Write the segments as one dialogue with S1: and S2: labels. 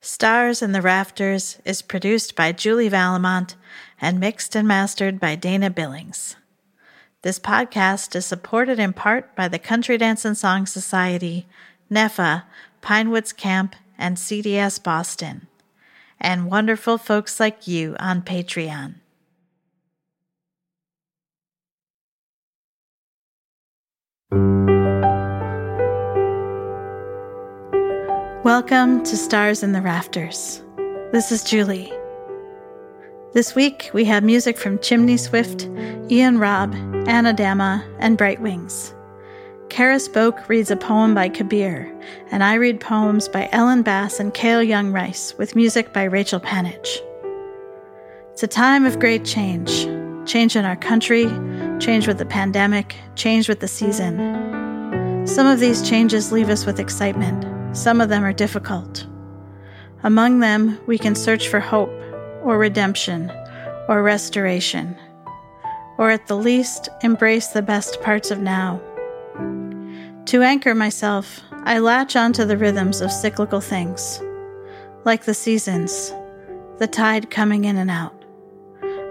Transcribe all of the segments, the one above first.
S1: Stars in the Rafters is produced by Julie Vallimont and mixed and mastered by Dana Billings. This podcast is supported in part by the Country Dance and Song Society, NEFA, Pinewoods Camp, and CDS Boston, and wonderful folks like you on Patreon. Welcome to Stars in the Rafters. This is Julie. This week we have music from Chimney Swift, Ian Robb, Anadama, and Bright Wings. Charis Boke reads a poem by Kabir, and I read poems by Ellen Bass and Cale Young Rice with music by Rachel Panich. It's a time of great change change in our country, change with the pandemic, change with the season. Some of these changes leave us with excitement. Some of them are difficult. Among them, we can search for hope, or redemption, or restoration, or at the least, embrace the best parts of now. To anchor myself, I latch onto the rhythms of cyclical things, like the seasons, the tide coming in and out,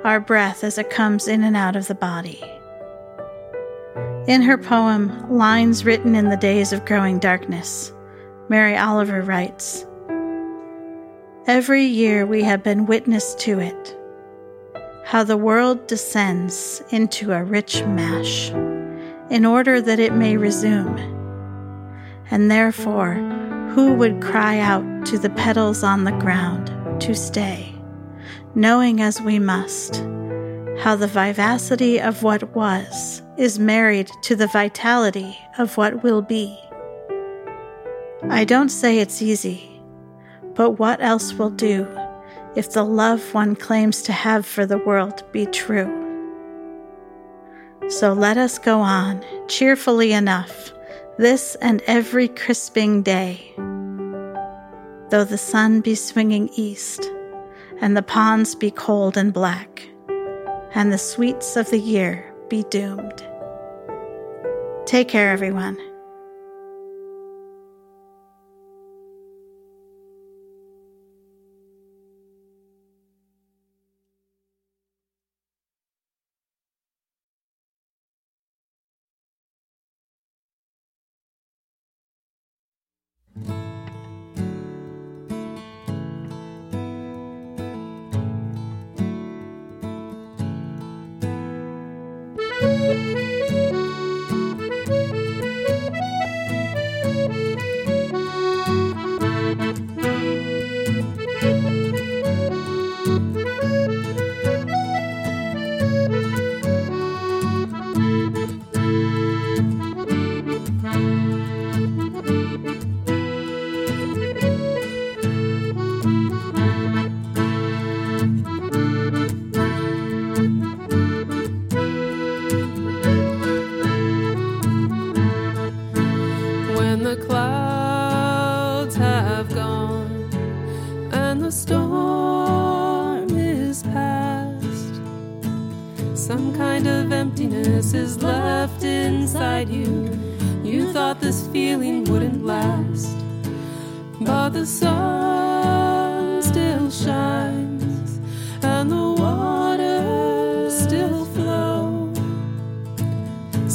S1: our breath as it comes in and out of the body. In her poem, Lines Written in the Days of Growing Darkness, Mary Oliver writes Every year we have been witness to it, how the world descends into a rich mash in order that it may resume. And therefore, who would cry out to the petals on the ground to stay, knowing as we must how the vivacity of what was is married to the vitality of what will be? I don't say it's easy, but what else will do if the love one claims to have for the world be true? So let us go on, cheerfully enough, this and every crisping day. Though the sun be swinging east, and the ponds be cold and black, and the sweets of the year be doomed. Take care, everyone.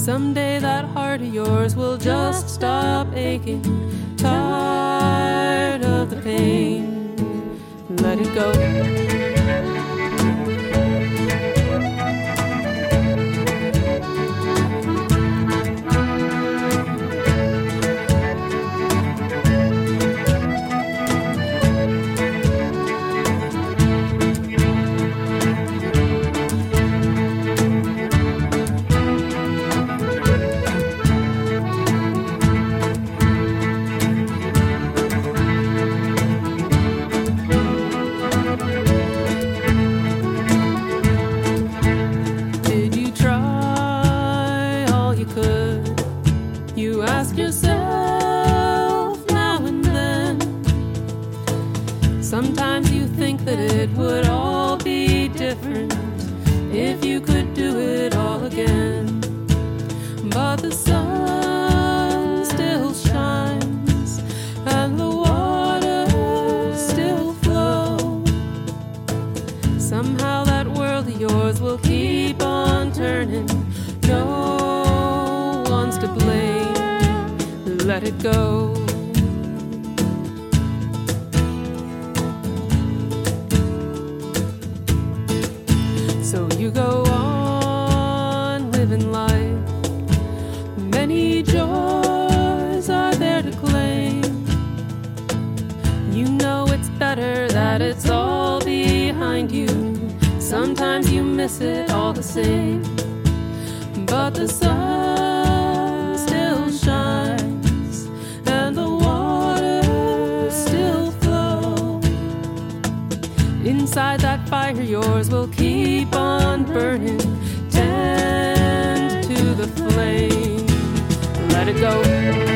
S2: Someday that heart of yours will just stop aching. Tired of the pain, let it go. Sometimes you
S3: miss it all the same. But the sun still shines and the water still flows. Inside that fire, yours will keep on burning. Tend to the flame. Let it go.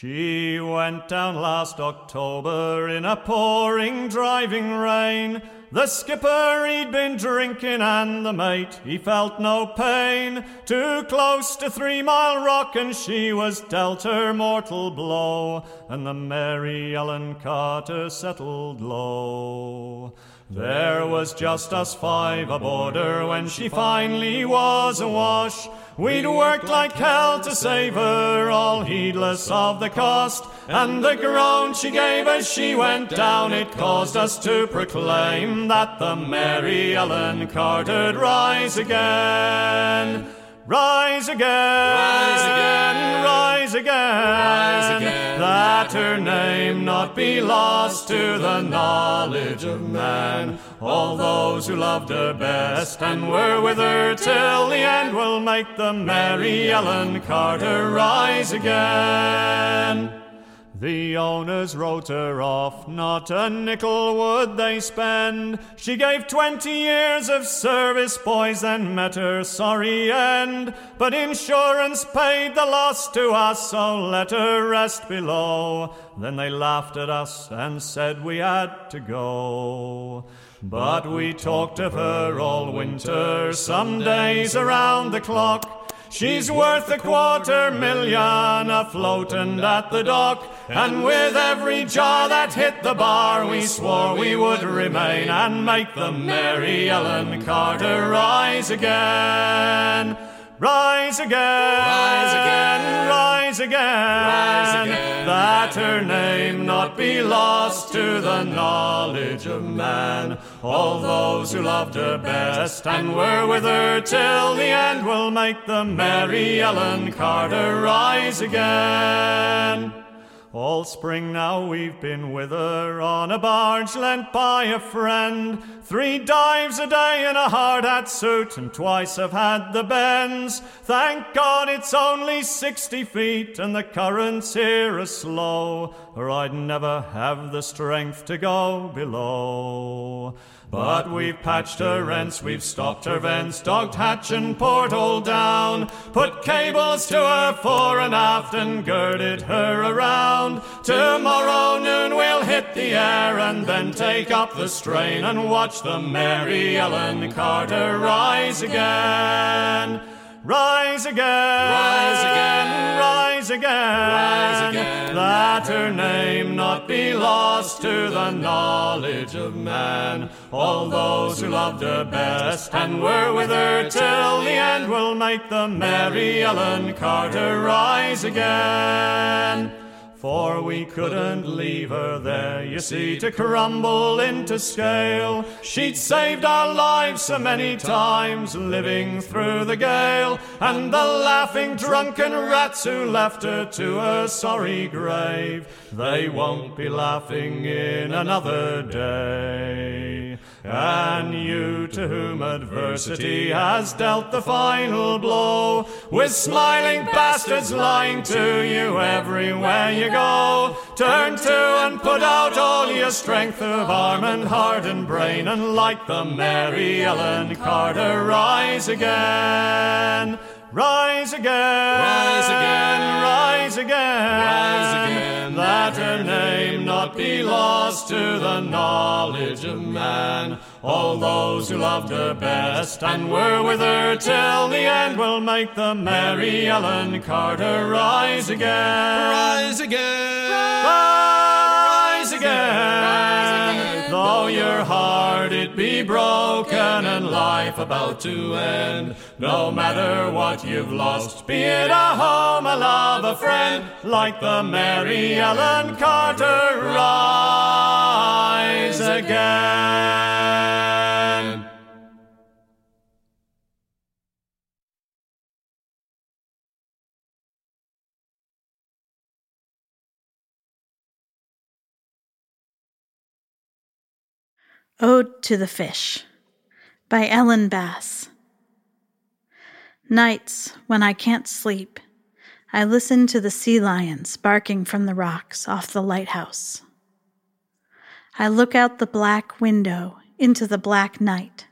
S4: She went down last October in a pouring, driving rain. The skipper he'd been drinking and the mate he felt no pain. Too close to Three Mile Rock and she was dealt her mortal blow, and the Mary Ellen Carter settled low. There was just us five aboard her when she finally was awash. We'd worked like hell to save her, all heedless of the cost. And the groan she gave as she went down, it caused us to proclaim that the Mary Ellen Carter'd rise again. Rise again,
S5: Rise again.
S4: rise again,
S5: Rise
S4: that her name not be lost to the knowledge of man. All those who loved her best and were with her till the end will make the Mary Ellen Carter rise again. The owners wrote her off, not a nickel would they spend. She gave twenty years of service, boys, and met her sorry end. But insurance paid the loss to us, so let her rest below. Then they laughed at us and said we had to go. But we talked of her all winter, some days around the clock. She's worth a quarter million afloat and at the dock. And with every jar that hit the bar, we swore we would remain and make the Mary Ellen Carter rise again. Rise again,
S5: Rise again.
S4: rise again,
S5: Rise again.
S4: that her name not be lost to the knowledge of man. All those who loved her best and were with her till the end will make the Mary Ellen Carter rise again. All spring now we've been with her on a barge lent by a friend. Three dives a day in a hard hat suit, and twice have had the bends. Thank God it's only sixty feet, and the currents here are slow, or I'd never have the strength to go below. But we've patched her rents, we've stopped her vents, dogged hatch and porthole down, put cables to her fore and aft and girded her around. Tomorrow noon we'll hit the air and then take up the strain and watch the Mary Ellen Carter rise again. Rise again,
S5: Rise again.
S4: rise again,
S5: Rise again.
S4: That her name not be lost to the knowledge of man. All those who loved her best and were with her till the end will make the Mary Ellen Carter rise again. For we couldn't leave her there, you see, to crumble into scale. She'd saved our lives so many times, living through the gale, and the laughing drunken rats who left her to her sorry grave, they won't be laughing in another day. And you to whom adversity has dealt the final blow, with smiling bastards lying to you everywhere you go, turn to and put out all your strength of arm and heart and brain, and like the Mary Ellen Carter, rise again. Rise again,
S5: Rise again.
S4: That her name not be lost to the knowledge of man. All those who loved her best and were with her till the end will make the Mary Ellen Carter rise again.
S5: Rise again.
S4: Rise again.
S5: Rise again.
S4: Though your heart it be broken and life about to end, no matter what you've lost, be it a home, a love, a friend, like the Mary Ellen Carter, rise again.
S1: Ode to the Fish by Ellen Bass. Nights when I can't sleep, I listen to the sea lions barking from the rocks off the lighthouse. I look out the black window into the black night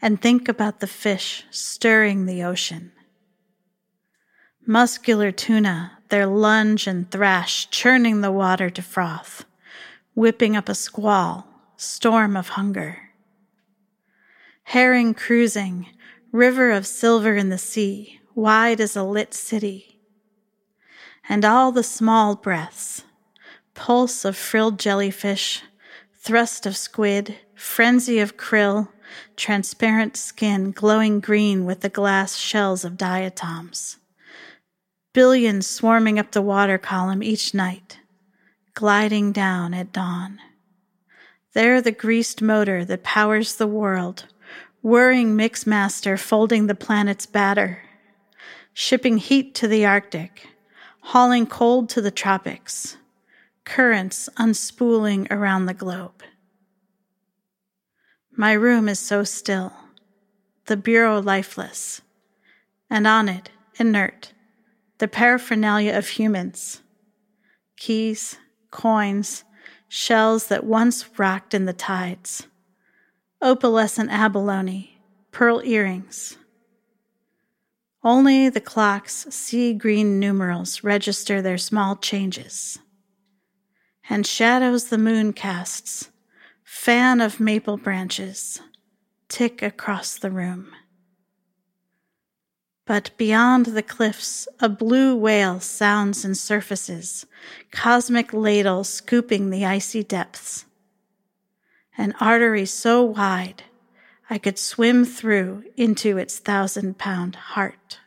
S1: and think about the fish stirring the ocean. Muscular tuna, their lunge and thrash churning the water to froth, whipping up a squall, storm of hunger. Herring cruising, river of silver in the sea, wide as a lit city. And all the small breaths, pulse of frilled jellyfish, thrust of squid, frenzy of krill, transparent skin glowing green with the glass shells of diatoms. Billions swarming up the water column each night, gliding down at dawn. There, the greased motor that powers the world, whirring mixmaster folding the planet's batter, shipping heat to the Arctic, hauling cold to the tropics, currents unspooling around the globe. My room is so still, the bureau lifeless, and on it, inert, the paraphernalia of humans. Keys, coins, shells that once rocked in the tides, opalescent abalone, pearl earrings. Only the clock's sea green numerals register their small changes. And shadows the moon casts, fan of maple branches, tick across the room. But beyond the cliffs, a blue whale sounds and surfaces, cosmic ladle scooping the icy depths. An artery so wide I could swim through into its thousand pound heart.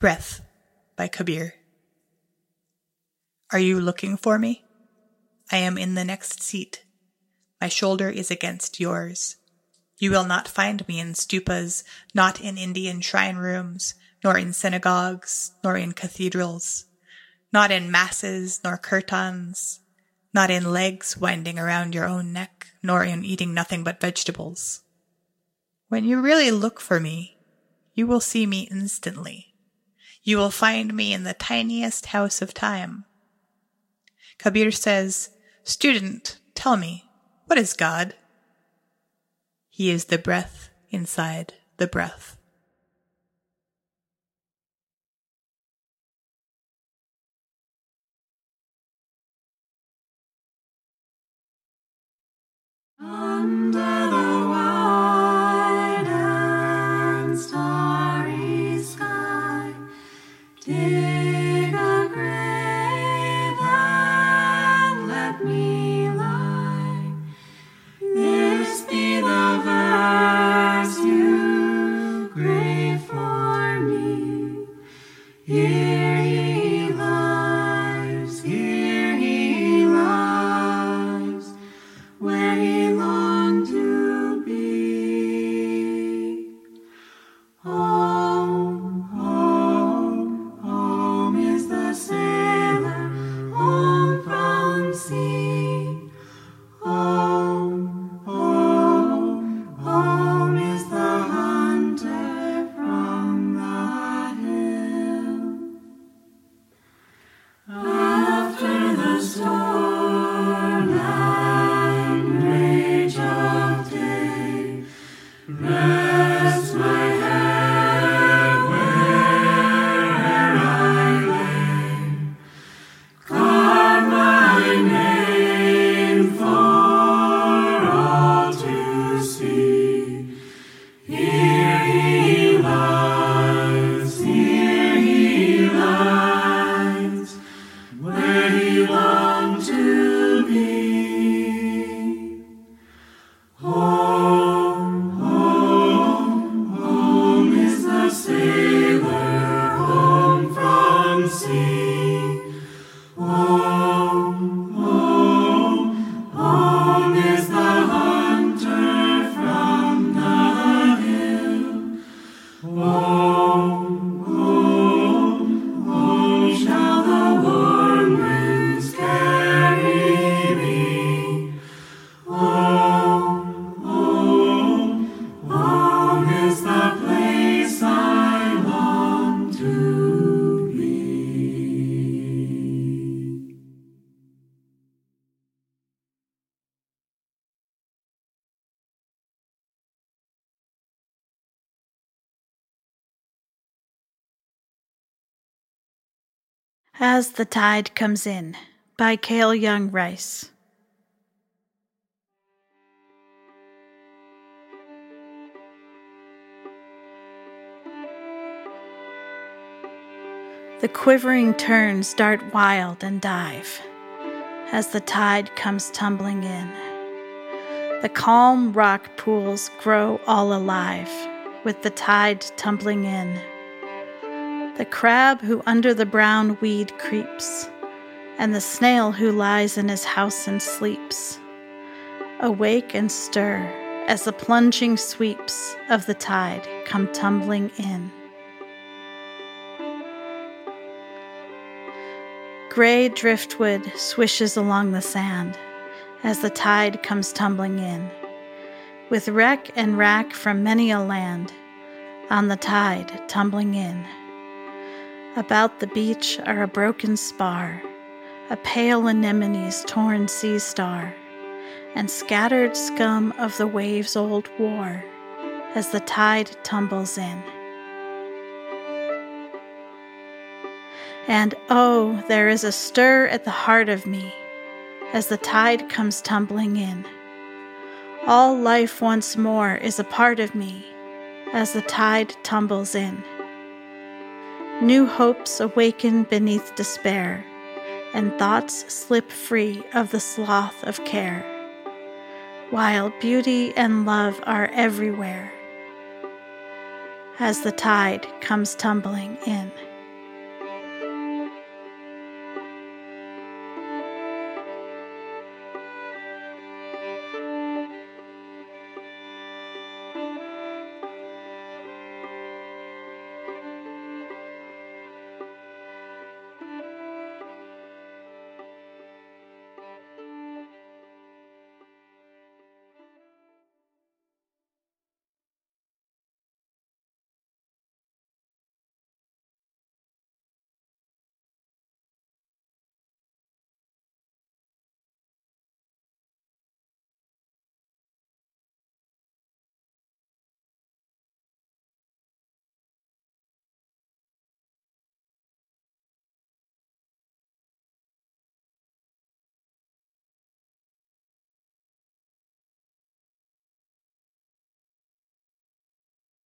S6: Breath by Kabir. Are you looking for me? I am in the next seat. My shoulder is against yours. You will not find me in stupas, not in Indian shrine rooms, nor in synagogues, nor in cathedrals, not in masses, nor kirtans, not in legs winding around your own neck, nor in eating nothing but vegetables. When you really look for me, you will see me instantly. You will find me in the tiniest house of time. Kabir says, Student, tell me, what is God? He is the breath inside the breath.
S3: Under the wide and starry dig
S1: As the Tide Comes In by Cale Young Rice. The quivering terns dart wild and dive as the tide comes tumbling in. The calm rock pools grow all alive with the tide tumbling in the crab who under the brown weed creeps, and the snail who lies in his house and sleeps, awake and stir as the plunging sweeps of the tide come tumbling in. Gray driftwood swishes along the sand as the tide comes tumbling in, with wreck and rack from many a land on the tide tumbling in. About the beach are a broken spar, a pale anemone's torn sea star, and scattered scum of the waves' old war as the tide tumbles in. And oh, there is a stir at the heart of me as the tide comes tumbling in. All life once more is a part of me as the tide tumbles in. New hopes awaken beneath despair, and thoughts slip free of the sloth of care, while beauty and love are everywhere as the tide comes tumbling in.